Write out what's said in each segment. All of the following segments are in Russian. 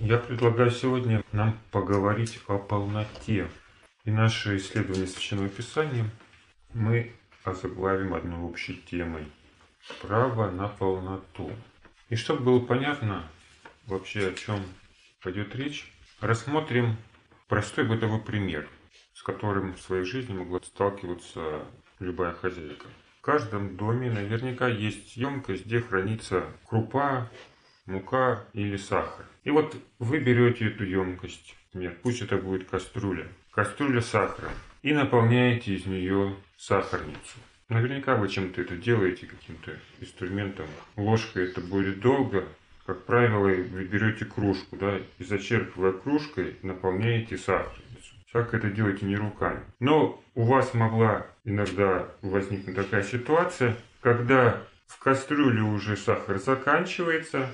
Я предлагаю сегодня нам поговорить о полноте. И наше исследование Священного Писания мы озаглавим одной общей темой – право на полноту. И чтобы было понятно вообще о чем пойдет речь, рассмотрим простой бытовой пример, с которым в своей жизни могла сталкиваться любая хозяйка. В каждом доме наверняка есть емкость, где хранится крупа, мука или сахар. И вот вы берете эту емкость, нет, пусть это будет кастрюля, кастрюля сахара, и наполняете из нее сахарницу. Наверняка вы чем-то это делаете, каким-то инструментом. Ложкой это будет долго. Как правило, вы берете кружку, да, и зачерпывая кружкой, наполняете сахарницу. Как это делаете не руками. Но у вас могла иногда возникнуть такая ситуация, когда в кастрюле уже сахар заканчивается,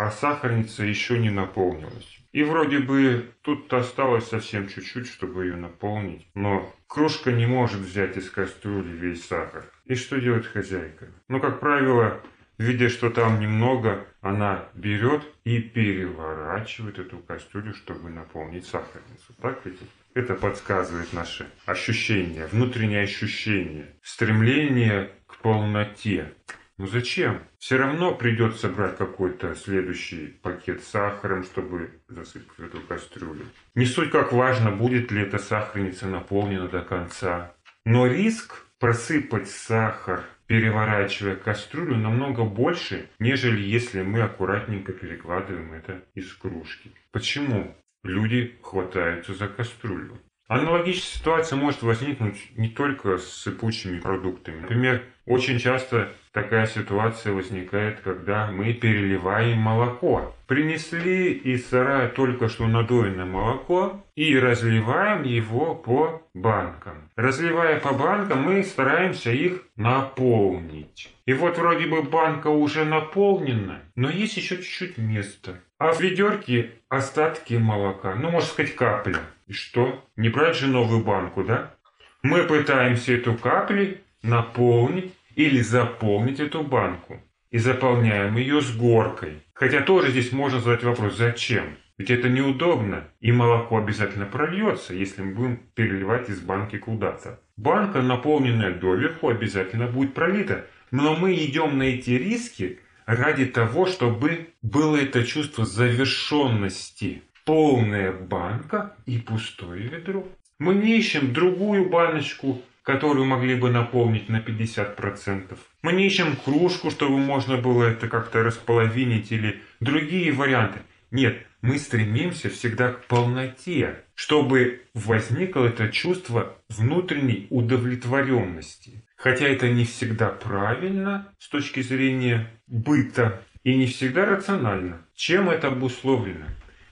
а сахарница еще не наполнилась. И вроде бы тут осталось совсем чуть-чуть, чтобы ее наполнить. Но кружка не может взять из кастрюли весь сахар. И что делает хозяйка? Ну, как правило, видя, что там немного, она берет и переворачивает эту кастрюлю, чтобы наполнить сахарницу. Так ведь? Это подсказывает наше ощущение, внутреннее ощущение, стремление к полноте. Ну зачем? Все равно придется брать какой-то следующий пакет с сахаром, чтобы засыпать в эту кастрюлю. Не суть как важно, будет ли эта сахарница наполнена до конца. Но риск просыпать сахар, переворачивая кастрюлю, намного больше, нежели если мы аккуратненько перекладываем это из кружки. Почему? Люди хватаются за кастрюлю. Аналогичная ситуация может возникнуть не только с сыпучими продуктами. Например, очень часто такая ситуация возникает, когда мы переливаем молоко. Принесли из сарая только что надоенное молоко и разливаем его по банкам. Разливая по банкам, мы стараемся их наполнить. И вот вроде бы банка уже наполнена, но есть еще чуть-чуть места. А в ведерке остатки молока, ну можно сказать капля. И что? Не брать же новую банку, да? Мы пытаемся эту каплю наполнить или заполнить эту банку. И заполняем ее с горкой. Хотя тоже здесь можно задать вопрос, зачем? Ведь это неудобно, и молоко обязательно прольется, если мы будем переливать из банки куда-то. Банка, наполненная доверху, обязательно будет пролита. Но мы идем на эти риски ради того, чтобы было это чувство завершенности полная банка и пустое ведро. Мы не ищем другую баночку, которую могли бы наполнить на 50%. Мы не ищем кружку, чтобы можно было это как-то располовинить или другие варианты. Нет, мы стремимся всегда к полноте, чтобы возникло это чувство внутренней удовлетворенности. Хотя это не всегда правильно с точки зрения быта и не всегда рационально. Чем это обусловлено?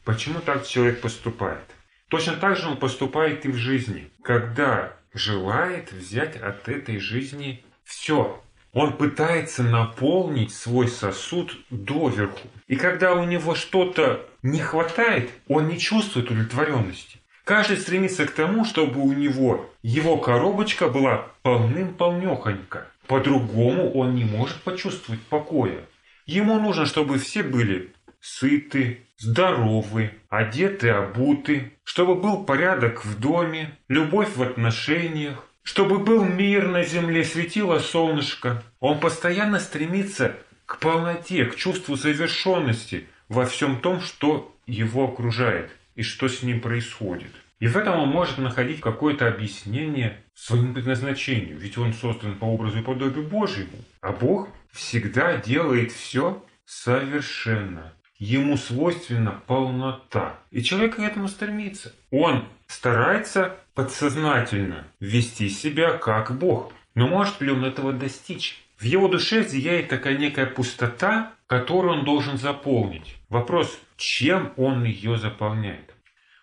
Почему так человек поступает? Точно так же он поступает и в жизни, когда желает взять от этой жизни все. Он пытается наполнить свой сосуд доверху. И когда у него что-то не хватает, он не чувствует удовлетворенности. Каждый стремится к тому, чтобы у него его коробочка была полным-полнехонько. По-другому он не может почувствовать покоя. Ему нужно, чтобы все были сыты, здоровы, одеты, обуты, чтобы был порядок в доме, любовь в отношениях, чтобы был мир на земле, светило солнышко. Он постоянно стремится к полноте, к чувству завершенности во всем том, что его окружает и что с ним происходит. И в этом он может находить какое-то объяснение своему предназначению, ведь он создан по образу и подобию Божьему. А Бог всегда делает все совершенно. Ему свойственна полнота. И человек к этому стремится. Он старается подсознательно вести себя как Бог. Но может ли он этого достичь? В его душе зияет такая некая пустота, которую он должен заполнить. Вопрос, чем он ее заполняет?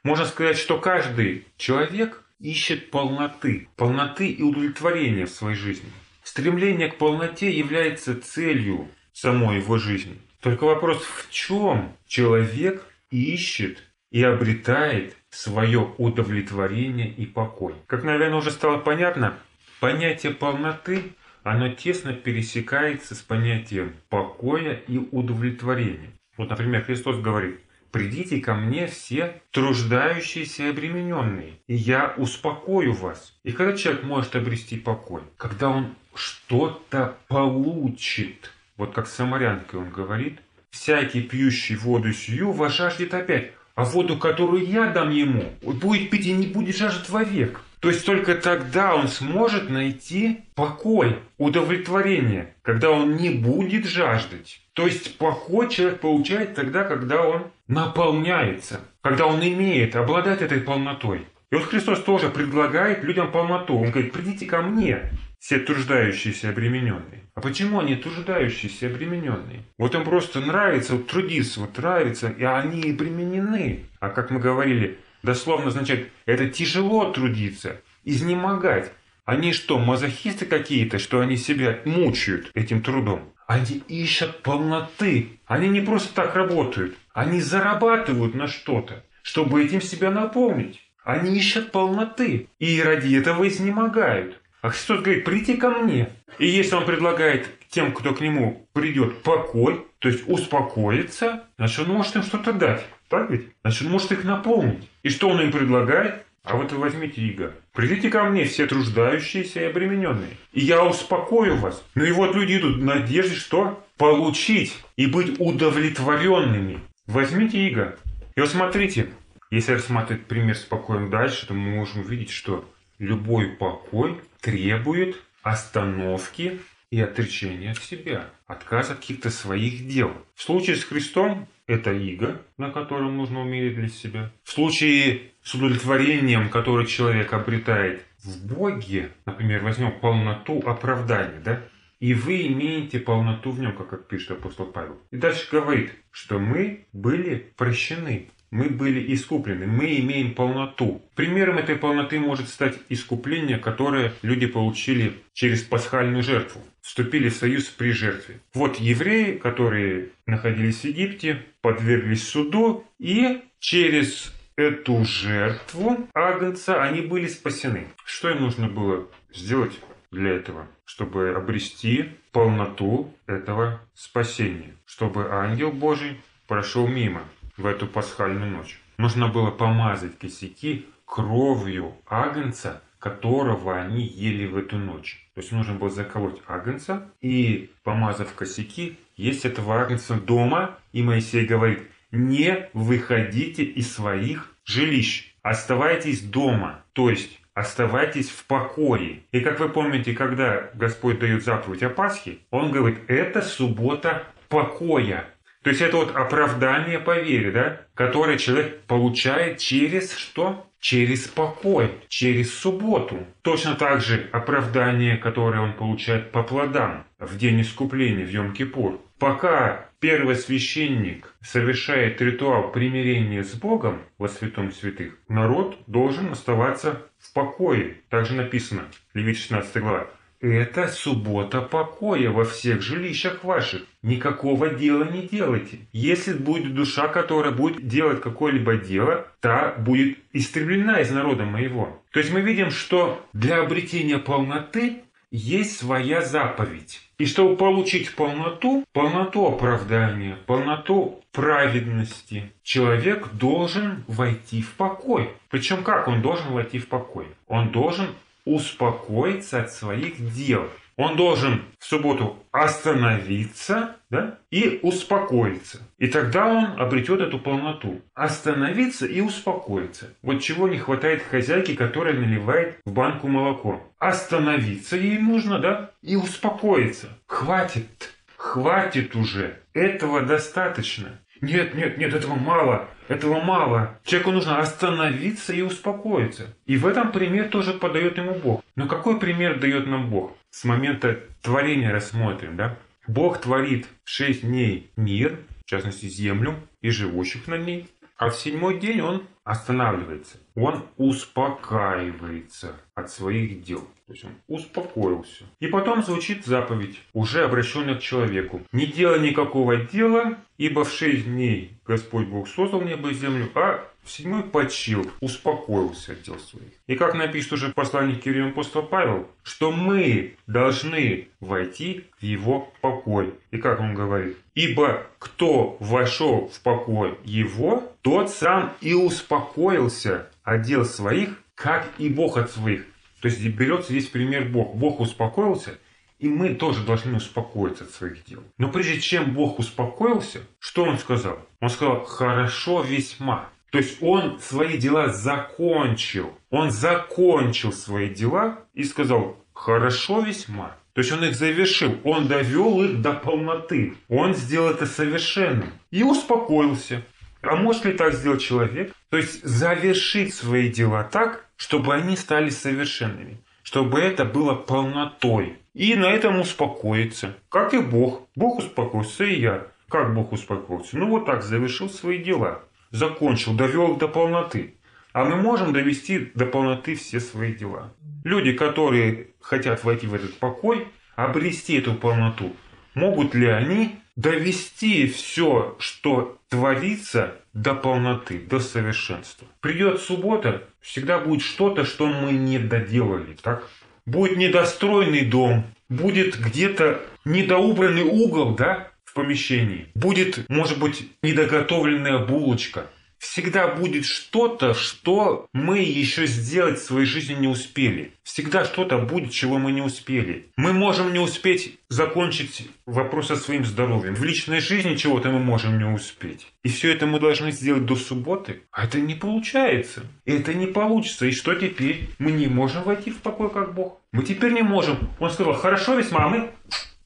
Можно сказать, что каждый человек ищет полноты, полноты и удовлетворения в своей жизни. Стремление к полноте является целью самой его жизни. Только вопрос, в чем человек ищет и обретает свое удовлетворение и покой. Как, наверное, уже стало понятно, понятие полноты, оно тесно пересекается с понятием покоя и удовлетворения. Вот, например, Христос говорит, придите ко мне все труждающиеся и обремененные, и я успокою вас. И когда человек может обрести покой? Когда он что-то получит. Вот как с самарянкой он говорит, всякий пьющий воду сию вожаждет опять, а воду, которую я дам ему, будет пить и не будет жаждать вовек. То есть только тогда он сможет найти покой, удовлетворение, когда он не будет жаждать. То есть покой человек получает тогда, когда он наполняется, когда он имеет, обладает этой полнотой. И вот Христос тоже предлагает людям полноту. Он говорит, придите ко мне, все труждающиеся обремененные. А почему они труждающиеся обремененные? Вот им просто нравится вот, трудиться, вот нравится, и они обременены. А как мы говорили, дословно означает, это тяжело трудиться, изнемогать. Они что, мазохисты какие-то, что они себя мучают этим трудом? Они ищут полноты. Они не просто так работают. Они зарабатывают на что-то, чтобы этим себя наполнить. Они ищут полноты. И ради этого изнемогают. А Христос говорит, прийти ко мне. И если Он предлагает тем, кто к Нему придет, покой, то есть успокоиться, значит, Он может им что-то дать. Так ведь? Значит, он может их наполнить. И что он им предлагает? А вот вы возьмите иго. Придите ко мне, все труждающиеся и обремененные, и я успокою вас. Ну и вот люди идут в надежде, что? Получить и быть удовлетворенными. Возьмите иго. И вот смотрите, если рассматривать пример с покоем дальше, то мы можем увидеть, что любой покой требует остановки и отречения от себя, отказ от каких-то своих дел. В случае с Христом это иго, на котором нужно умереть для себя. В случае с удовлетворением, которое человек обретает в Боге, например, возьмем полноту оправдания, да, и вы имеете полноту в нем, как пишет апостол Павел. И дальше говорит, что мы были прощены, мы были искуплены, мы имеем полноту. Примером этой полноты может стать искупление, которое люди получили через пасхальную жертву, вступили в союз при жертве. Вот евреи, которые находились в Египте, подверглись суду, и через эту жертву Агнца они были спасены. Что им нужно было сделать для этого? Чтобы обрести полноту этого спасения. Чтобы ангел Божий прошел мимо в эту пасхальную ночь. Нужно было помазать косяки кровью агнца, которого они ели в эту ночь. То есть нужно было заколоть агнца и, помазав косяки, есть этого агнца дома. И Моисей говорит, не выходите из своих жилищ, оставайтесь дома. То есть оставайтесь в покое. И как вы помните, когда Господь дает заповедь о Пасхе, Он говорит, это суббота покоя. То есть это вот оправдание по вере, да, которое человек получает через что? Через покой, через субботу. Точно так же оправдание, которое он получает по плодам в день искупления, в Йом-Кипур. Пока первый священник совершает ритуал примирения с Богом во святом святых, народ должен оставаться в покое. Также написано, Левит 16 глава, это суббота покоя во всех жилищах ваших. Никакого дела не делайте. Если будет душа, которая будет делать какое-либо дело, та будет истреблена из народа моего. То есть мы видим, что для обретения полноты есть своя заповедь. И чтобы получить полноту, полноту оправдания, полноту праведности, человек должен войти в покой. Причем как он должен войти в покой? Он должен успокоиться от своих дел. Он должен в субботу остановиться да, и успокоиться. И тогда он обретет эту полноту. Остановиться и успокоиться. Вот чего не хватает хозяйке, которая наливает в банку молоко. Остановиться ей нужно, да, и успокоиться. Хватит, хватит уже. Этого достаточно. Нет, нет, нет, этого мало, этого мало. Человеку нужно остановиться и успокоиться. И в этом пример тоже подает ему Бог. Но какой пример дает нам Бог? С момента творения рассмотрим, да? Бог творит в шесть дней мир, в частности землю и живущих на ней. А в седьмой день он останавливается. Он успокаивается от своих дел. То есть он успокоился. И потом звучит заповедь, уже обращенная к человеку. Не делай никакого дела, ибо в шесть дней Господь Бог создал небо и землю, а в седьмой почил, успокоился от дел своих. И как напишет уже посланник к евреям апостол Павел, что мы должны войти в его покой. И как он говорит, ибо кто вошел в покой его, тот сам и успокоился от дел своих, как и Бог от своих. То есть берется здесь пример Бог. Бог успокоился, и мы тоже должны успокоиться от своих дел. Но прежде чем Бог успокоился, что Он сказал? Он сказал, хорошо весьма. То есть он свои дела закончил. Он закончил свои дела и сказал, хорошо весьма. То есть он их завершил, он довел их до полноты. Он сделал это совершенным и успокоился. А может ли так сделать человек? То есть завершить свои дела так, чтобы они стали совершенными. Чтобы это было полнотой. И на этом успокоиться. Как и Бог. Бог успокоился, и я. Как Бог успокоился? Ну вот так, завершил свои дела закончил, довел до полноты. А мы можем довести до полноты все свои дела. Люди, которые хотят войти в этот покой, обрести эту полноту, могут ли они довести все, что творится, до полноты, до совершенства. Придет суббота, всегда будет что-то, что мы не доделали, так? Будет недостроенный дом, будет где-то недоубранный угол, да? помещении. Будет, может быть, недоготовленная булочка. Всегда будет что-то, что мы еще сделать в своей жизни не успели. Всегда что-то будет, чего мы не успели. Мы можем не успеть закончить вопрос со своим здоровьем. В личной жизни чего-то мы можем не успеть. И все это мы должны сделать до субботы. А это не получается. Это не получится. И что теперь? Мы не можем войти в покой, как Бог. Мы теперь не можем. Он сказал, хорошо весьма, а мы...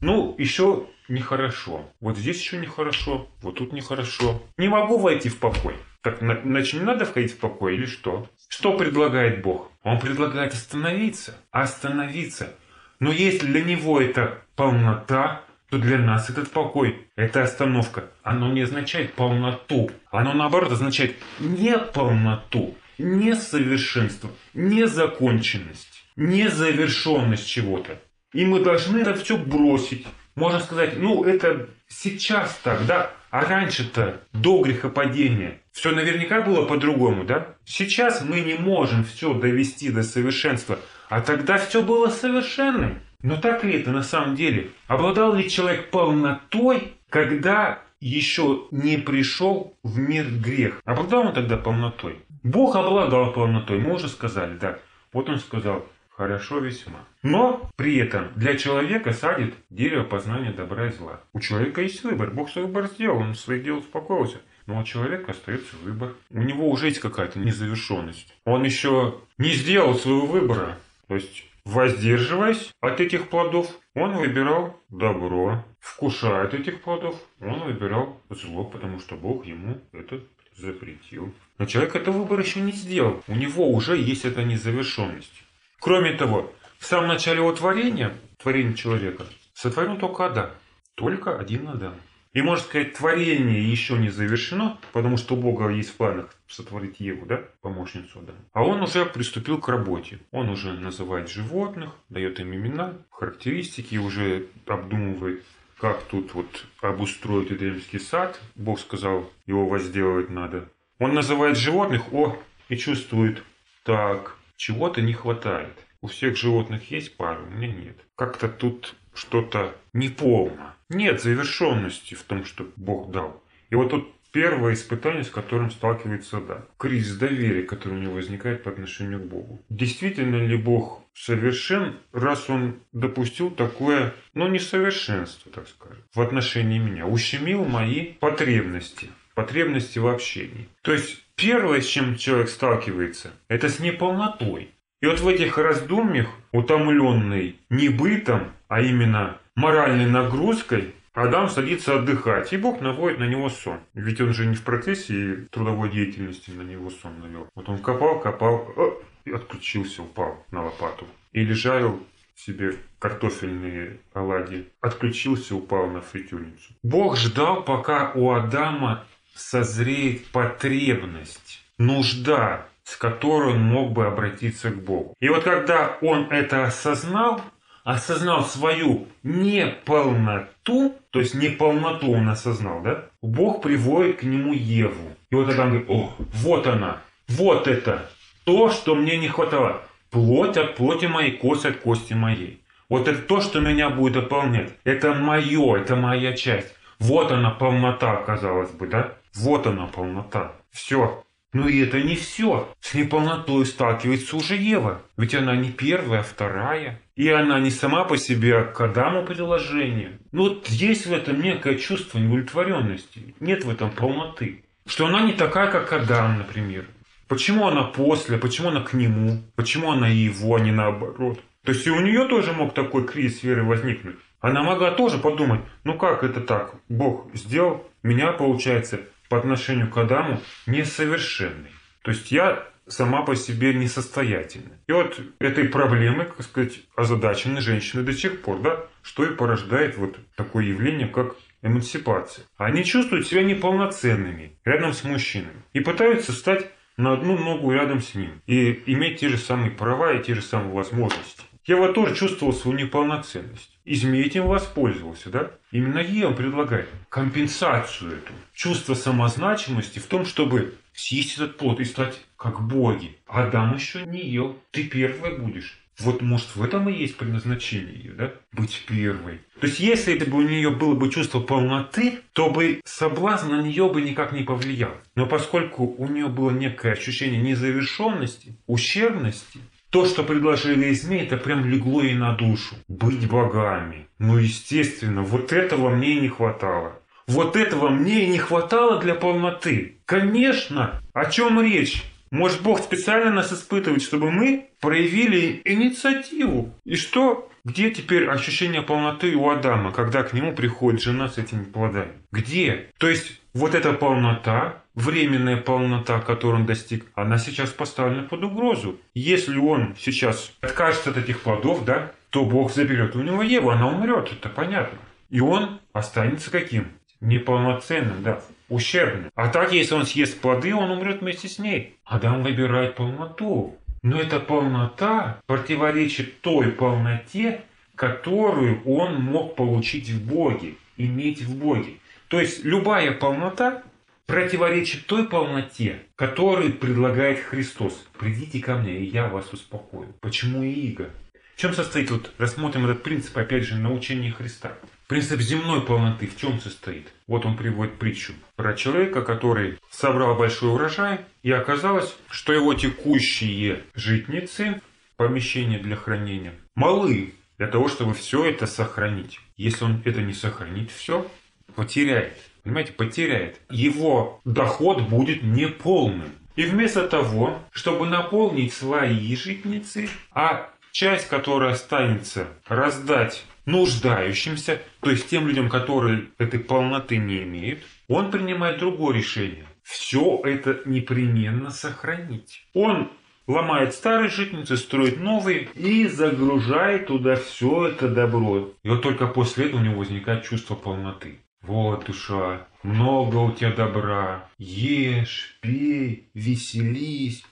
Ну, еще нехорошо. Вот здесь еще нехорошо, вот тут нехорошо. Не могу войти в покой. Так, значит, не надо входить в покой или что? Что предлагает Бог? Он предлагает остановиться. Остановиться. Но если для него это полнота, то для нас этот покой, эта остановка, оно не означает полноту. Оно наоборот означает неполноту, несовершенство, незаконченность, незавершенность чего-то. И мы должны это все бросить можно сказать, ну это сейчас так, да, а раньше-то до грехопадения все наверняка было по-другому, да? Сейчас мы не можем все довести до совершенства, а тогда все было совершенным. Но так ли это на самом деле? Обладал ли человек полнотой, когда еще не пришел в мир грех? Обладал он тогда полнотой? Бог обладал полнотой, мы уже сказали, да. Вот он сказал, хорошо весьма. Но при этом для человека садит дерево познания добра и зла. У человека есть выбор. Бог свой выбор сделал, он своих дел успокоился. Но у человека остается выбор. У него уже есть какая-то незавершенность. Он еще не сделал своего выбора. То есть, воздерживаясь от этих плодов, он выбирал добро. Вкушая от этих плодов, он выбирал зло, потому что Бог ему это запретил. Но человек этого выбора еще не сделал. У него уже есть эта незавершенность. Кроме того, в самом начале его творения, творения человека, сотворен только Адам. Только один Адам. И можно сказать, творение еще не завершено, потому что у Бога есть в планах сотворить Еву, да, помощницу Адама. А он уже приступил к работе. Он уже называет животных, дает им имена, характеристики, уже обдумывает, как тут вот обустроить Эдемский сад. Бог сказал, его возделывать надо. Он называет животных, о, и чувствует, так, чего-то не хватает. У всех животных есть пара, у меня нет. Как-то тут что-то неполно. Нет завершенности в том, что Бог дал. И вот тут первое испытание, с которым сталкивается да, кризис доверия, который у него возникает по отношению к Богу. Действительно ли Бог совершен, раз он допустил такое, ну, несовершенство, так скажем, в отношении меня, ущемил мои потребности, потребности в общении. То есть Первое, с чем человек сталкивается, это с неполнотой. И вот в этих раздумьях, утомленный не бытом, а именно моральной нагрузкой, Адам садится отдыхать, и Бог наводит на него сон. Ведь он же не в процессе трудовой деятельности на него сон навел. Вот он копал, копал, и отключился, упал на лопату. Или жарил себе картофельные оладьи. Отключился, упал на фритюрницу. Бог ждал, пока у Адама созреет потребность нужда, с которой он мог бы обратиться к Богу. И вот когда он это осознал, осознал свою неполноту, то есть неполноту он осознал, да? Бог приводит к нему Еву. И вот тогда он говорит, о, вот она, вот это, то, что мне не хватало. Плоть от плоти моей, кость от кости моей. Вот это то, что меня будет дополнять. Это мое, это моя часть. Вот она полнота, казалось бы, да? Вот она полнота. Все. Но и это не все. С неполнотой сталкивается уже Ева. Ведь она не первая, а вторая. И она не сама по себе, а к Адаму приложение. Ну вот есть в этом некое чувство неудовлетворенности. Нет в этом полноты. Что она не такая, как Адам, например. Почему она после, почему она к нему, почему она его, а не наоборот. То есть и у нее тоже мог такой кризис веры возникнуть. Она могла тоже подумать, ну как это так, Бог сделал меня, получается, по отношению к Адаму несовершенной. То есть я сама по себе несостоятельна. И вот этой проблемой, так сказать, озадачены женщины до сих пор, да, что и порождает вот такое явление, как эмансипация. Они чувствуют себя неполноценными рядом с мужчинами и пытаются стать на одну ногу рядом с ним и иметь те же самые права и те же самые возможности. Я тоже чувствовал свою неполноценность. И змей этим воспользовался, да? Именно ей он предлагает компенсацию эту. Чувство самозначимости в том, чтобы съесть этот плод и стать как боги. Адам еще не ел. Ты первый будешь. Вот может в этом и есть предназначение ее, да? Быть первой. То есть если бы у нее было бы чувство полноты, то бы соблазн на нее бы никак не повлиял. Но поскольку у нее было некое ощущение незавершенности, ущербности, то, что предложили змеи, это прям легло ей на душу. Быть богами. Ну, естественно, вот этого мне и не хватало. Вот этого мне и не хватало для полноты. Конечно. О чем речь? Может, Бог специально нас испытывает, чтобы мы проявили инициативу. И что? Где теперь ощущение полноты у Адама, когда к нему приходит жена с этими плодами? Где? То есть вот эта полнота, временная полнота, которую он достиг, она сейчас поставлена под угрозу. Если он сейчас откажется от этих плодов, да, то Бог заберет у него Еву, она умрет, это понятно. И он останется каким? Неполноценным, да, ущербным. А так, если он съест плоды, он умрет вместе с ней. Адам выбирает полноту. Но эта полнота противоречит той полноте, которую он мог получить в Боге, иметь в Боге. То есть любая полнота противоречит той полноте, которую предлагает Христос. Придите ко мне, и я вас успокою. Почему иго? В чем состоит, вот рассмотрим этот принцип, опять же, научения Христа. Принцип земной полноты в чем состоит? Вот он приводит притчу про человека, который собрал большой урожай, и оказалось, что его текущие житницы, помещения для хранения, малы для того, чтобы все это сохранить. Если он это не сохранит, все потеряет. Понимаете, потеряет. Его доход будет неполным. И вместо того, чтобы наполнить свои житницы, а часть, которая останется, раздать нуждающимся, то есть тем людям, которые этой полноты не имеют, он принимает другое решение. Все это непременно сохранить. Он ломает старые житницы, строит новые и загружает туда все это добро. И вот только после этого у него возникает чувство полноты. Вот, душа, много у тебя добра. Ешь, пей, веселись.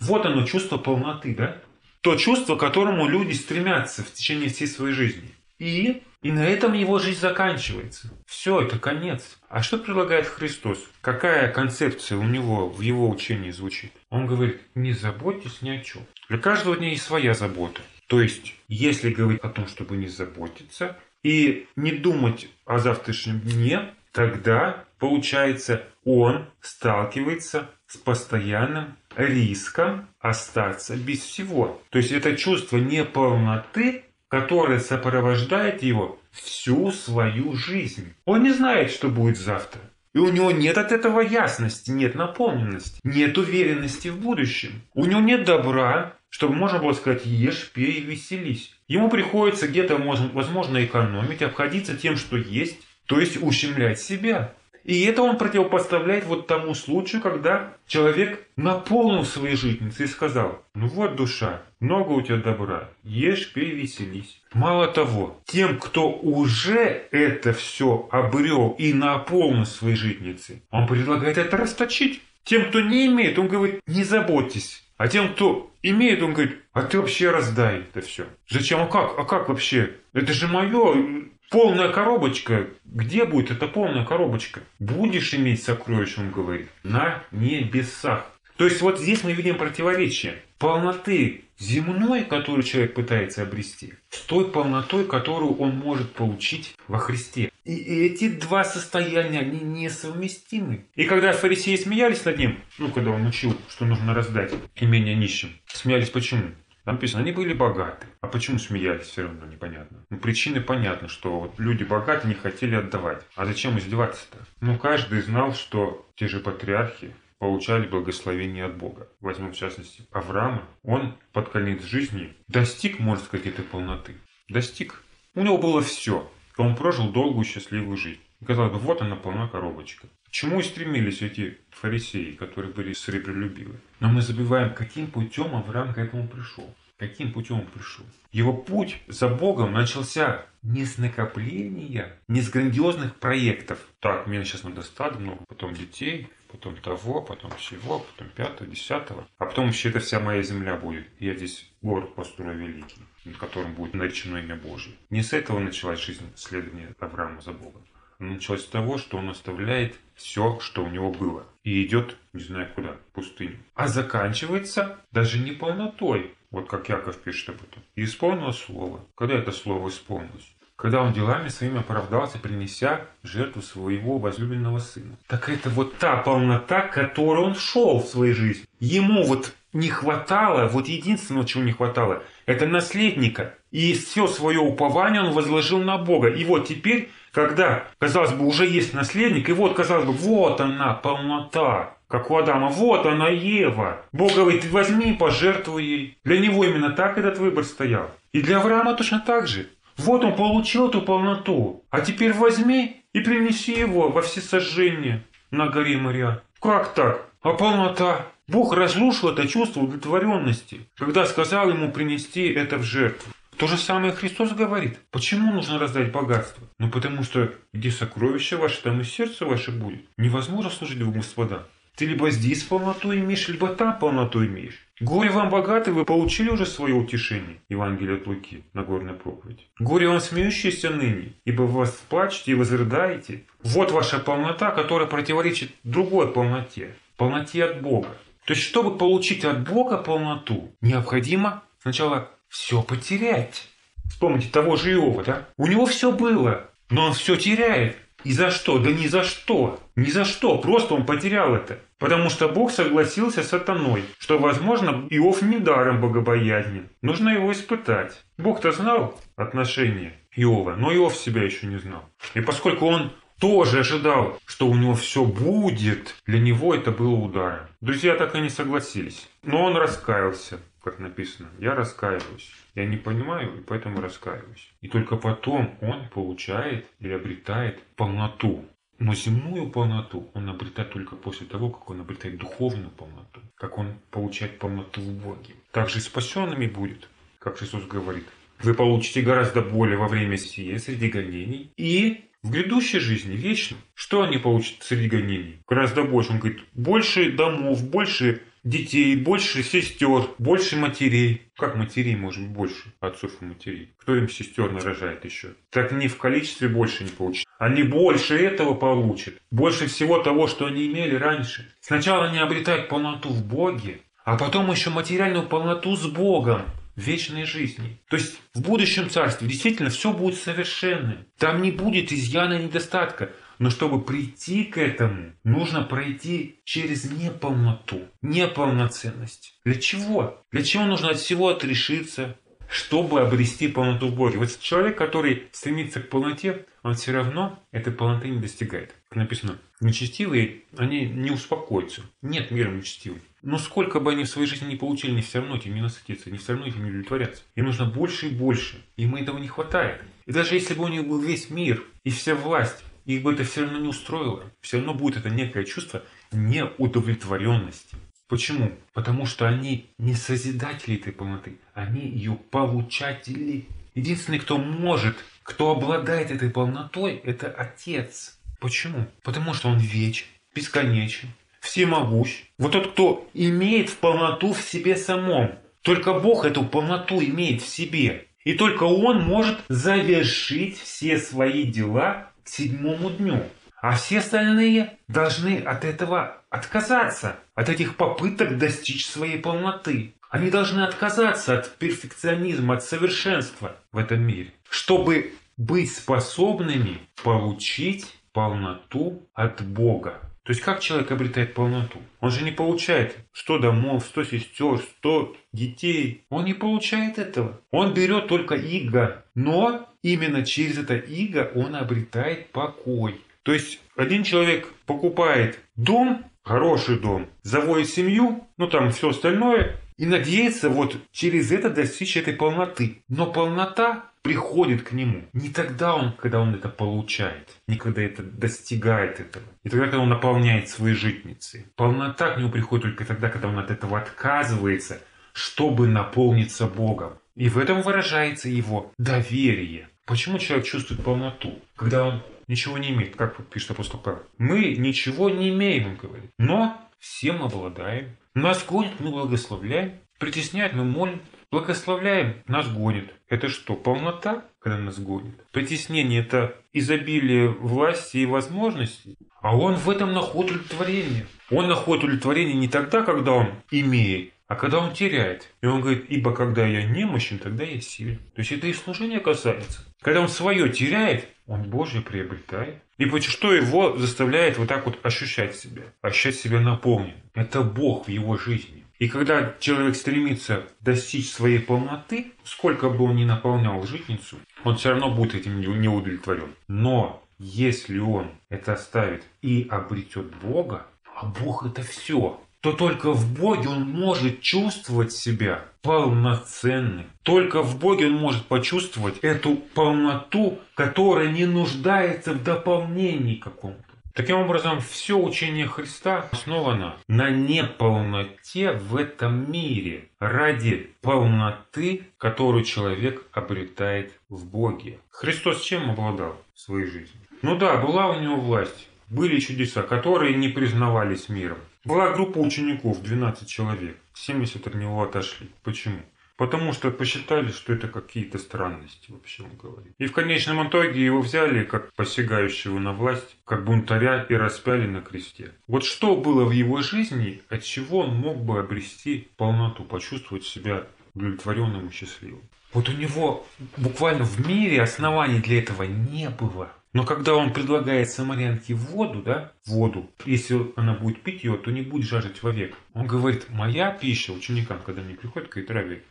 Вот оно, чувство полноты, да? То чувство, к которому люди стремятся в течение всей своей жизни. И, и на этом его жизнь заканчивается. Все, это конец. А что предлагает Христос? Какая концепция у него в его учении звучит? Он говорит, не заботьтесь ни о чем. Для каждого дня есть своя забота. То есть, если говорить о том, чтобы не заботиться и не думать о завтрашнем дне, тогда, получается, он сталкивается с постоянным риском остаться без всего. То есть это чувство неполноты которое сопровождает его всю свою жизнь. Он не знает, что будет завтра. И у него нет от этого ясности, нет наполненности, нет уверенности в будущем. У него нет добра, чтобы можно было сказать «ешь, пей, веселись». Ему приходится где-то, возможно, экономить, обходиться тем, что есть, то есть ущемлять себя. И это он противопоставляет вот тому случаю, когда человек наполнил свои житницы и сказал, ну вот душа, много у тебя добра, ешь, пей, веселись. Мало того, тем, кто уже это все обрел и наполнил свои житницы, он предлагает это расточить. Тем, кто не имеет, он говорит, не заботьтесь. А тем, кто имеет, он говорит, а ты вообще раздай это все. Зачем? А как? А как вообще? Это же мое. Полная коробочка. Где будет эта полная коробочка? Будешь иметь сокровище, он говорит, на небесах. То есть вот здесь мы видим противоречие полноты земной, которую человек пытается обрести, с той полнотой, которую он может получить во Христе. И эти два состояния, они несовместимы. И когда фарисеи смеялись над ним, ну, когда он учил, что нужно раздать имение нищим, смеялись почему? Там написано, они были богаты. А почему смеялись, все равно непонятно. Ну, причины понятны, что вот люди богатые не хотели отдавать. А зачем издеваться-то? Ну, каждый знал, что те же патриархи получали благословение от Бога. Возьмем в частности Авраама. Он под конец жизни достиг, можно сказать, этой полноты. Достиг. У него было все. Он прожил долгую счастливую жизнь. И казалось бы, вот она полна коробочка. К чему и стремились эти фарисеи, которые были сребролюбивы. Но мы забываем, каким путем Авраам к этому пришел. Каким путем он пришел? Его путь за Богом начался не с накопления, не с грандиозных проектов. Так, мне сейчас надо стадо много, потом детей, потом того, потом всего, потом пятого, десятого. А потом вообще это вся моя земля будет. Я здесь город построю великий, на котором будет наречено имя Божье. Не с этого началась жизнь следования Авраама за Богом. Она началась с того, что он оставляет все, что у него было. И идет, не знаю куда, в пустыню. А заканчивается даже не полнотой. Вот как Яков пишет об этом. И исполнилось слово. Когда это слово исполнилось? когда он делами своими оправдался, принеся жертву своего возлюбленного сына. Так это вот та полнота, которой он шел в своей жизни. Ему вот не хватало, вот единственного, чего не хватало, это наследника. И все свое упование он возложил на Бога. И вот теперь, когда, казалось бы, уже есть наследник, и вот, казалось бы, вот она, полнота, как у Адама, вот она, Ева. Бог говорит, возьми, пожертвуй ей. Для него именно так этот выбор стоял. И для Авраама точно так же. Вот он получил эту полноту. А теперь возьми и принеси его во все сожжения на горе моря. Как так? А полнота? Бог разрушил это чувство удовлетворенности, когда сказал ему принести это в жертву. То же самое Христос говорит. Почему нужно раздать богатство? Ну потому что где сокровище ваше, там и сердце ваше будет. Невозможно служить двум господам. Ты либо здесь полноту имеешь, либо там полноту имеешь. Горе вам богатый, вы получили уже свое утешение. Евангелие от Луки, Нагорная проповедь. Горе вам смеющиеся ныне, ибо вы вас плачете и возрыдаете. Вот ваша полнота, которая противоречит другой полноте. Полноте от Бога. То есть, чтобы получить от Бога полноту, необходимо сначала все потерять. Вспомните того же Иова, да? У него все было, но он все теряет. И за что? Да ни за что. Ни за что. Просто он потерял это. Потому что Бог согласился с сатаной, что, возможно, Иов недаром богобоязнен. Нужно его испытать. Бог-то знал отношения Иова, но Иов себя еще не знал. И поскольку он тоже ожидал, что у него все будет, для него это было ударом. Друзья так и не согласились. Но он раскаялся, как написано. Я раскаиваюсь. Я не понимаю, и поэтому раскаиваюсь. И только потом он получает или обретает полноту. Но земную полноту он обретает только после того, как он обретает духовную полноту, как он получает полноту в Боге. Так же спасенными будет, как Иисус говорит. Вы получите гораздо более во время сие среди гонений и в грядущей жизни вечно. Что они получат среди гонений? Гораздо больше. Он говорит, больше домов, больше детей, больше сестер, больше матерей. Как матерей может быть больше? Отцов и матерей. Кто им сестер нарожает еще? Так они в количестве больше не получат. Они больше этого получат. Больше всего того, что они имели раньше. Сначала они обретают полноту в Боге, а потом еще материальную полноту с Богом вечной жизни. То есть в будущем царстве действительно все будет совершенным. Там не будет изъяна недостатка. Но чтобы прийти к этому, нужно пройти через неполноту, неполноценность. Для чего? Для чего нужно от всего отрешиться, чтобы обрести полноту в Боге? Вот человек, который стремится к полноте, он все равно этой полноты не достигает. Как написано, нечестивые, они не успокоятся. Нет мира нечестивым. Но сколько бы они в своей жизни не получили, они все равно этим не насытятся, они все равно этим не удовлетворятся. Им нужно больше и больше. Им этого не хватает. И даже если бы у них был весь мир и вся власть, их бы это все равно не устроило. Все равно будет это некое чувство неудовлетворенности. Почему? Потому что они не созидатели этой полноты, они ее получатели. Единственный, кто может, кто обладает этой полнотой, это Отец. Почему? Потому что Он вечен, бесконечен, всемогущ, вот тот, кто имеет в полноту в себе самом. Только Бог эту полноту имеет в себе. И только Он может завершить все свои дела к седьмому дню. А все остальные должны от этого отказаться, от этих попыток достичь своей полноты. Они должны отказаться от перфекционизма, от совершенства в этом мире, чтобы быть способными получить полноту от Бога. То есть как человек обретает полноту? Он же не получает 100 домов, 100 сестер, 100 детей. Он не получает этого. Он берет только иго. Но именно через это иго он обретает покой. То есть один человек покупает дом, хороший дом, заводит семью, ну там все остальное, и надеется вот через это достичь этой полноты. Но полнота приходит к нему не тогда он, когда он это получает, не когда это достигает этого, не тогда, когда он наполняет свои житницы. Полнота к нему приходит только тогда, когда он от этого отказывается, чтобы наполниться Богом. И в этом выражается его доверие. Почему человек чувствует полноту? Когда он ничего не имеет, как пишет апостол Павел. Мы ничего не имеем, он говорит, но всем обладаем. Нас гонят, мы благословляем. Притесняют, мы молим. Благословляем, нас гонит. Это что, полнота, когда нас гонит? Притеснение – это изобилие власти и возможностей. А он в этом находит удовлетворение. Он находит удовлетворение не тогда, когда он имеет, а когда он теряет. И он говорит, ибо когда я немощен, тогда я силен. То есть это и служение касается. Когда он свое теряет, он Божье приобретает. И что его заставляет вот так вот ощущать себя? Ощущать себя наполненным. Это Бог в его жизни. И когда человек стремится достичь своей полноты, сколько бы он ни наполнял житницу, он все равно будет этим не удовлетворен. Но если он это оставит и обретет Бога, а Бог это все, то только в Боге он может чувствовать себя полноценным. Только в Боге он может почувствовать эту полноту, которая не нуждается в дополнении каком-то. Таким образом, все учение Христа основано на неполноте в этом мире ради полноты, которую человек обретает в Боге. Христос чем обладал в своей жизни? Ну да, была у него власть, были чудеса, которые не признавались миром. Была группа учеников, 12 человек, 70 от него отошли. Почему? Потому что посчитали, что это какие-то странности, вообще он говорит. И в конечном итоге его взяли, как посягающего на власть, как бунтаря и распяли на кресте. Вот что было в его жизни, от чего он мог бы обрести полноту, почувствовать себя удовлетворенным и счастливым. Вот у него буквально в мире оснований для этого не было. Но когда он предлагает самарянке воду, да, воду, если она будет пить ее, то не будет жаждать вовек. Он говорит, моя пища ученикам, когда они приходят к этой траве,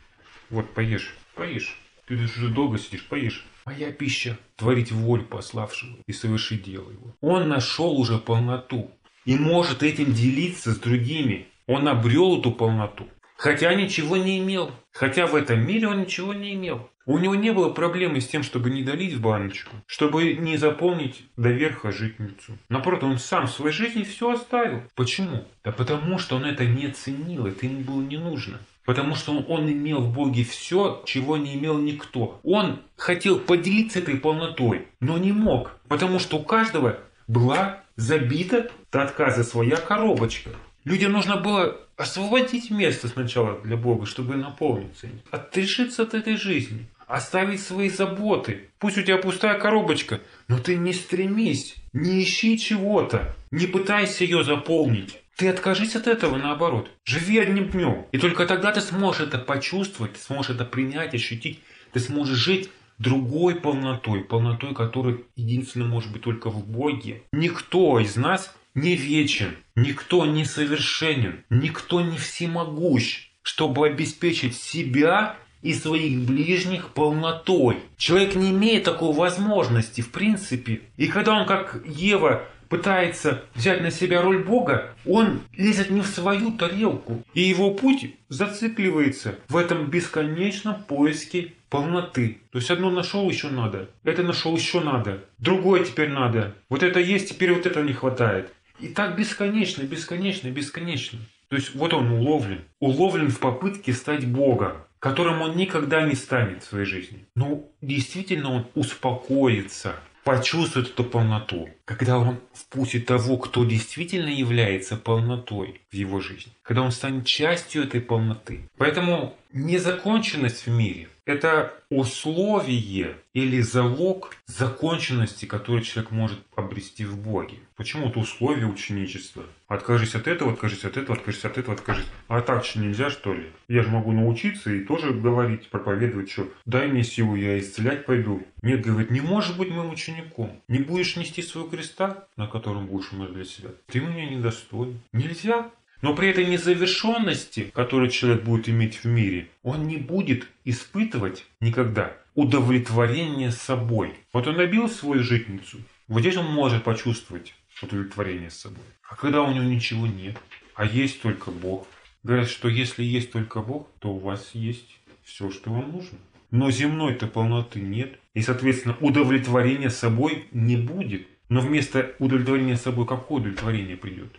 вот, поешь, поешь. Ты уже долго сидишь, поешь. Моя пища – творить волю пославшего и совершить дело его. Он нашел уже полноту и может этим делиться с другими. Он обрел эту полноту. Хотя ничего не имел. Хотя в этом мире он ничего не имел. У него не было проблемы с тем, чтобы не долить в баночку, чтобы не заполнить до верха житницу. Напротив, он сам в своей жизни все оставил. Почему? Да потому что он это не ценил, это ему было не нужно. Потому что он имел в Боге все, чего не имел никто. Он хотел поделиться этой полнотой, но не мог. Потому что у каждого была забита до отказа своя коробочка. Людям нужно было освободить место сначала для Бога, чтобы наполниться. Отрешиться от этой жизни. Оставить свои заботы. Пусть у тебя пустая коробочка, но ты не стремись, не ищи чего-то, не пытайся ее заполнить. Ты откажись от этого, наоборот. Живи одним днем. И только тогда ты сможешь это почувствовать, ты сможешь это принять, ощутить. Ты сможешь жить другой полнотой, полнотой, которая единственно может быть только в Боге. Никто из нас не вечен, никто не совершенен, никто не всемогущ, чтобы обеспечить себя и своих ближних полнотой. Человек не имеет такой возможности в принципе. И когда он, как Ева, пытается взять на себя роль Бога, он лезет не в свою тарелку. И его путь зацикливается в этом бесконечном поиске полноты. То есть одно нашел, еще надо. Это нашел, еще надо. Другое теперь надо. Вот это есть, теперь вот этого не хватает. И так бесконечно, бесконечно, бесконечно. То есть вот он уловлен. Уловлен в попытке стать Богом, которым он никогда не станет в своей жизни. Но действительно он успокоится, почувствует эту полноту. Когда он впустит того, кто действительно является полнотой в его жизни, когда он станет частью этой полноты. Поэтому незаконченность в мире – это условие или залог законченности, который человек может обрести в Боге. Почему это условие ученичества? Откажись от этого, откажись от этого, откажись от этого, откажись. А так же нельзя, что ли? Я же могу научиться и тоже говорить, проповедовать, что дай мне силу, я исцелять пойду. Нет, говорит, не можешь быть моим учеником. Не будешь нести своего креста, на котором будешь умер для себя. Ты меня недостоин. Нельзя. Но при этой незавершенности, которую человек будет иметь в мире, он не будет испытывать никогда удовлетворение собой. Вот он добил свою житницу, вот здесь он может почувствовать удовлетворение собой. А когда у него ничего нет, а есть только Бог. Говорят, что если есть только Бог, то у вас есть все, что вам нужно. Но земной-то полноты нет. И, соответственно, удовлетворения собой не будет. Но вместо удовлетворения собой какое удовлетворение придет?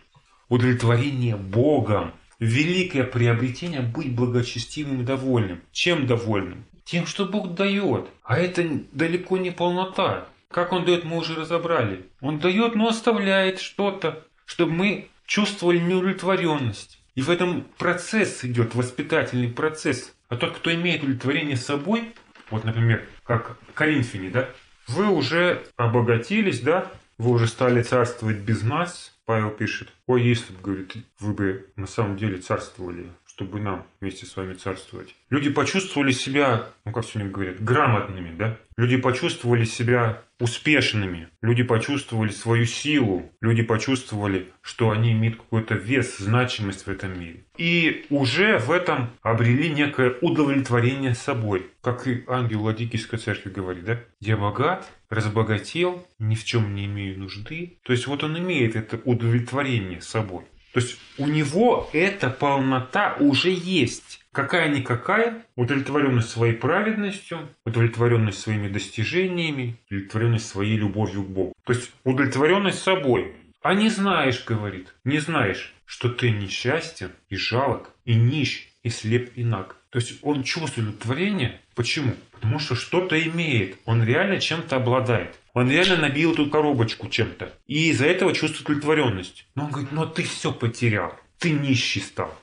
удовлетворение Богом, великое приобретение быть благочестивым и довольным. Чем довольным? Тем, что Бог дает. А это далеко не полнота. Как Он дает, мы уже разобрали. Он дает, но оставляет что-то, чтобы мы чувствовали неудовлетворенность. И в этом процесс идет, воспитательный процесс. А тот, кто имеет удовлетворение собой, вот, например, как Коринфяне, да, вы уже обогатились, да, вы уже стали царствовать без нас, Павел пишет, «О, если бы, говорит, вы бы на самом деле царствовали, чтобы нам вместе с вами царствовать». Люди почувствовали себя, ну как сегодня говорят, грамотными, да? Люди почувствовали себя успешными, люди почувствовали свою силу, люди почувствовали, что они имеют какой-то вес, значимость в этом мире. И уже в этом обрели некое удовлетворение собой. Как и ангел Ладикийской церкви говорит, да? Я богат, разбогател, ни в чем не имею нужды. То есть вот он имеет это удовлетворение собой. То есть у него эта полнота уже есть. Какая-никакая удовлетворенность своей праведностью, удовлетворенность своими достижениями, удовлетворенность своей любовью к Богу. То есть удовлетворенность собой. А не знаешь, говорит, не знаешь, что ты несчастен и жалок, и нищ, и слеп, и наг. То есть он чувствует удовлетворение. Почему? Потому что что-то имеет. Он реально чем-то обладает. Он реально набил эту коробочку чем-то. И из-за этого чувствует удовлетворенность. Но он говорит, но ты все потерял. Ты нищий стал.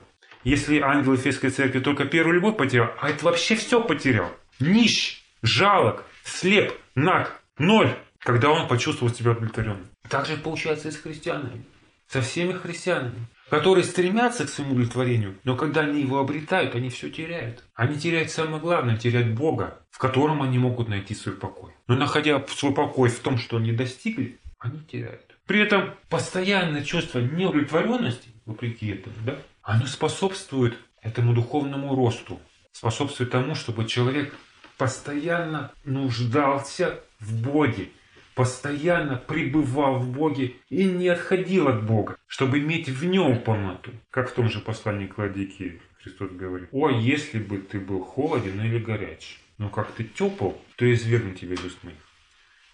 Если ангел Ефесской церкви только первую любовь потерял, а это вообще все потерял. Нищ, жалок, слеп, наг, ноль. Когда он почувствовал себя удовлетворенным. Так же получается и с христианами. Со всеми христианами которые стремятся к своему удовлетворению, но когда они его обретают, они все теряют. Они теряют самое главное, теряют Бога, в котором они могут найти свой покой. Но находя свой покой в том, что они достигли, они теряют. При этом постоянное чувство неудовлетворенности, вопреки этому, да, оно способствует этому духовному росту, способствует тому, чтобы человек постоянно нуждался в Боге, постоянно пребывал в Боге и не отходил от Бога, чтобы иметь в нем полноту. Как в том же послании к Ладикии Христос говорит, «О, если бы ты был холоден или горяч, но как ты тепл, то извергну тебя из уст моих».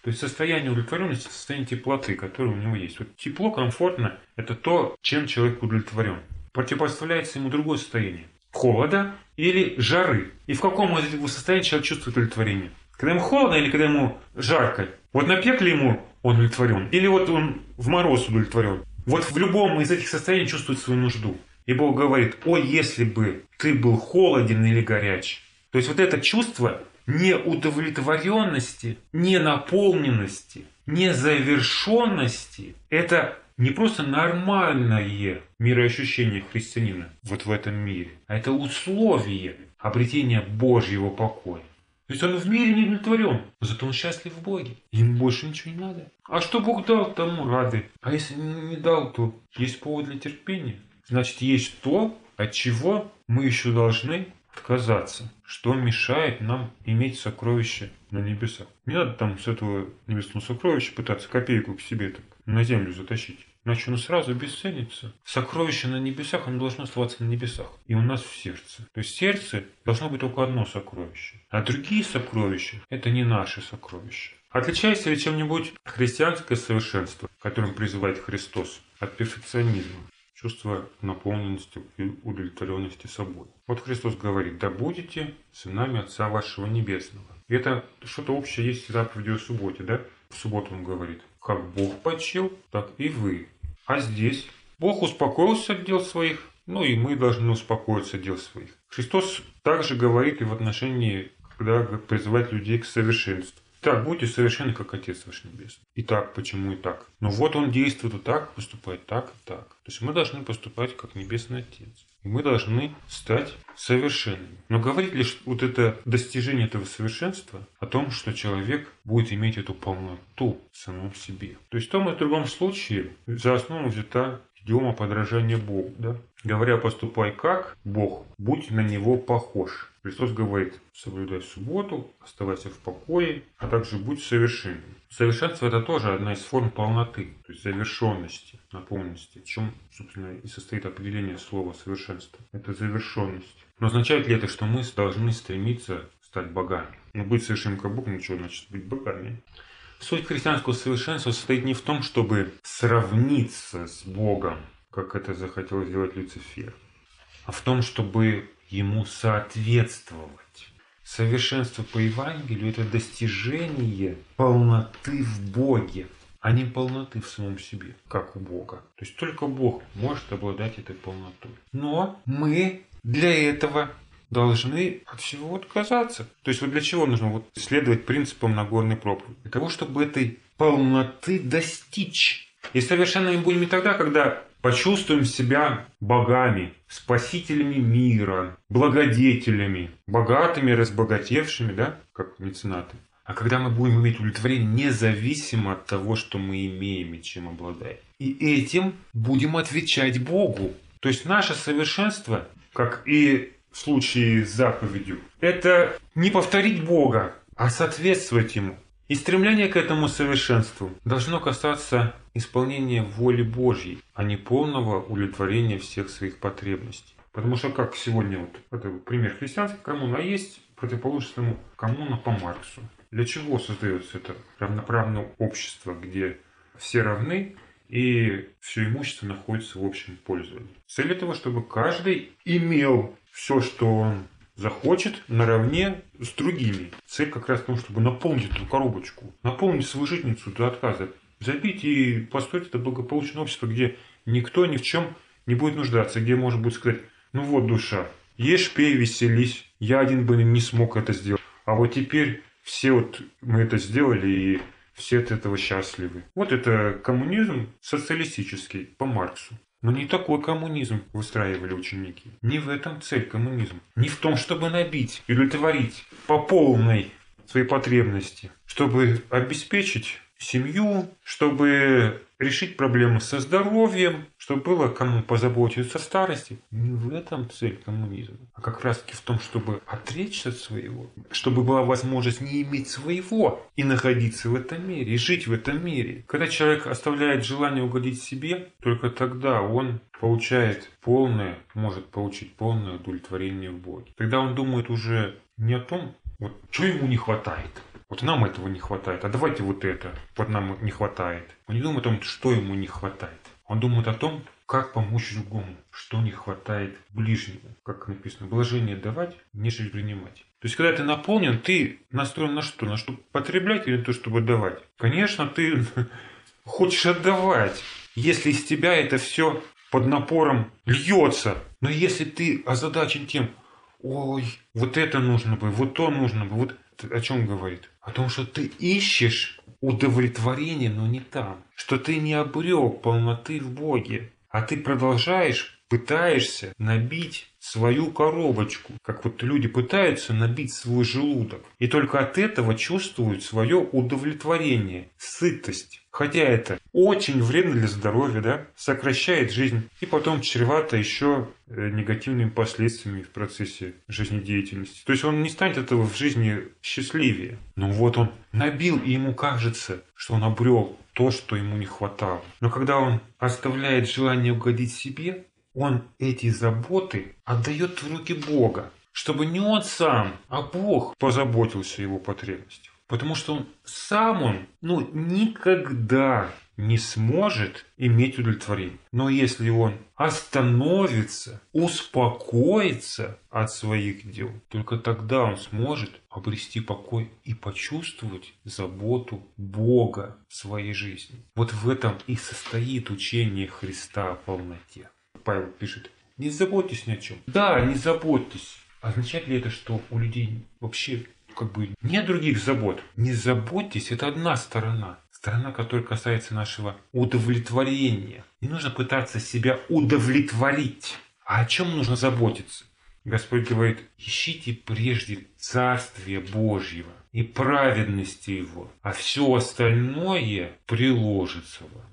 То есть состояние удовлетворенности, состояние теплоты, которое у него есть. Вот тепло, комфортно – это то, чем человек удовлетворен. Противопоставляется ему другое состояние – холода или жары. И в каком из этих состояний человек чувствует удовлетворение? Когда ему холодно или когда ему жарко? Вот напекли ему, он удовлетворен. Или вот он в мороз удовлетворен. Вот в любом из этих состояний чувствует свою нужду. И Бог говорит, о, если бы ты был холоден или горяч. То есть вот это чувство неудовлетворенности, ненаполненности, незавершенности, это не просто нормальное мироощущение христианина вот в этом мире, а это условие обретения Божьего покоя. Есть он в мире не удовлетворен, зато он счастлив в Боге. Ему больше ничего не надо. А что Бог дал, тому рады. А если не дал, то есть повод для терпения. Значит, есть то, от чего мы еще должны отказаться. Что мешает нам иметь сокровища на небесах. Не надо там с этого небесного сокровища пытаться копейку к себе так на землю затащить. Иначе оно сразу обесценится. Сокровище на небесах, оно должно оставаться на небесах. И у нас в сердце. То есть сердце должно быть только одно сокровище. А другие сокровища – это не наши сокровища. Отличается ли чем-нибудь христианское совершенство, которым призывает Христос, от перфекционизма? чувство наполненности и удовлетворенности собой. Вот Христос говорит, да будете сынами Отца вашего Небесного. И это что-то общее есть с заповедью о субботе, да? В субботу он говорит, как Бог почил, так и вы. А здесь Бог успокоился от дел своих, ну и мы должны успокоиться от дел своих. Христос также говорит и в отношении, когда призывает людей к совершенству. Так, будьте совершенны, как Отец ваш Небесный. И так, почему и так? Но вот он действует вот так, поступает так и так. То есть мы должны поступать, как Небесный Отец. И мы должны стать совершенными. Но говорит лишь вот это достижение этого совершенства о том, что человек будет иметь эту полноту в самом себе. То есть в том и в другом случае за основу взята идиома подражания Богу. Да? Говоря, поступай как Бог, будь на Него похож. Христос говорит, соблюдай субботу, оставайся в покое, а также будь совершенным. Совершенство это тоже одна из форм полноты, то есть завершенности, наполненности. В чем, собственно, и состоит определение слова совершенство. Это завершенность. Но означает ли это, что мы должны стремиться стать богами? Но быть совершенным как Бог, ничего значит быть богами. Суть христианского совершенства состоит не в том, чтобы сравниться с Богом, как это захотел сделать Люцифер, а в том, чтобы ему соответствовать. Совершенство по Евангелию – это достижение полноты в Боге, а не полноты в самом себе, как у Бога. То есть только Бог может обладать этой полнотой. Но мы для этого должны от всего отказаться. То есть вот для чего нужно вот следовать принципам Нагорной проповеди? Для того, чтобы этой полноты достичь. И совершенными будем и тогда, когда почувствуем себя богами, спасителями мира, благодетелями, богатыми, разбогатевшими, да, как меценаты. А когда мы будем иметь удовлетворение независимо от того, что мы имеем и чем обладаем. И этим будем отвечать Богу. То есть наше совершенство, как и в случае с заповедью, это не повторить Бога, а соответствовать Ему. И стремление к этому совершенству должно касаться исполнения воли Божьей, а не полного удовлетворения всех своих потребностей. Потому что как сегодня вот это пример христианской коммуны, а есть противоположному коммуна по Марксу. Для чего создается это равноправное общество, где все равны и все имущество находится в общем пользовании? Цель этого, чтобы каждый имел все, что он захочет наравне с другими. Цель как раз в том, чтобы наполнить эту коробочку, наполнить свою житницу до отказа, забить и построить это благополучное общество, где никто ни в чем не будет нуждаться, где можно будет сказать, ну вот душа, ешь, пей, веселись, я один бы не смог это сделать, а вот теперь все вот мы это сделали и все от этого счастливы. Вот это коммунизм социалистический по Марксу. Но не такой коммунизм выстраивали ученики. Не в этом цель коммунизма. Не в том, чтобы набить удовлетворить по полной свои потребности, чтобы обеспечить семью, чтобы решить проблемы со здоровьем, чтобы было кому позаботиться о старости. Не в этом цель коммунизма, а как раз таки в том, чтобы отречься от своего, чтобы была возможность не иметь своего и находиться в этом мире, и жить в этом мире. Когда человек оставляет желание угодить себе, только тогда он получает полное, может получить полное удовлетворение в Боге. Тогда он думает уже не о том, вот что ему не хватает, вот нам этого не хватает, а давайте вот это, вот нам не хватает. Он не думает о том, что ему не хватает. Он думает о том, как помочь другому, что не хватает ближнему. Как написано, блажение давать, нежели принимать. То есть, когда ты наполнен, ты настроен на что? На что потреблять или на то, чтобы давать? Конечно, ты хочешь отдавать, если из тебя это все под напором льется. Но если ты озадачен тем, ой, вот это нужно бы, вот то нужно бы, вот о чем говорит? О том, что ты ищешь удовлетворение, но не там. Что ты не обрел полноты в Боге. А ты продолжаешь, пытаешься набить свою коробочку. Как вот люди пытаются набить свой желудок. И только от этого чувствуют свое удовлетворение, сытость. Хотя это очень вредно для здоровья, да, сокращает жизнь и потом чревато еще э, негативными последствиями в процессе жизнедеятельности. То есть он не станет этого в жизни счастливее. Но вот он набил, и ему кажется, что он обрел то, что ему не хватало. Но когда он оставляет желание угодить себе, он эти заботы отдает в руки Бога, чтобы не он сам, а Бог позаботился о его потребностях. Потому что сам он, ну, никогда не сможет иметь удовлетворение. Но если он остановится, успокоится от своих дел, только тогда он сможет обрести покой и почувствовать заботу Бога в своей жизни. Вот в этом и состоит учение Христа о полноте. Павел пишет, не заботьтесь ни о чем. Да, не заботьтесь. Означает ли это, что у людей вообще как бы нет других забот? Не заботьтесь, это одна сторона. Сторона, которая касается нашего удовлетворения. Не нужно пытаться себя удовлетворить. А о чем нужно заботиться? Господь говорит, ищите прежде Царствие Божьего и праведности Его, а все остальное приложится вам.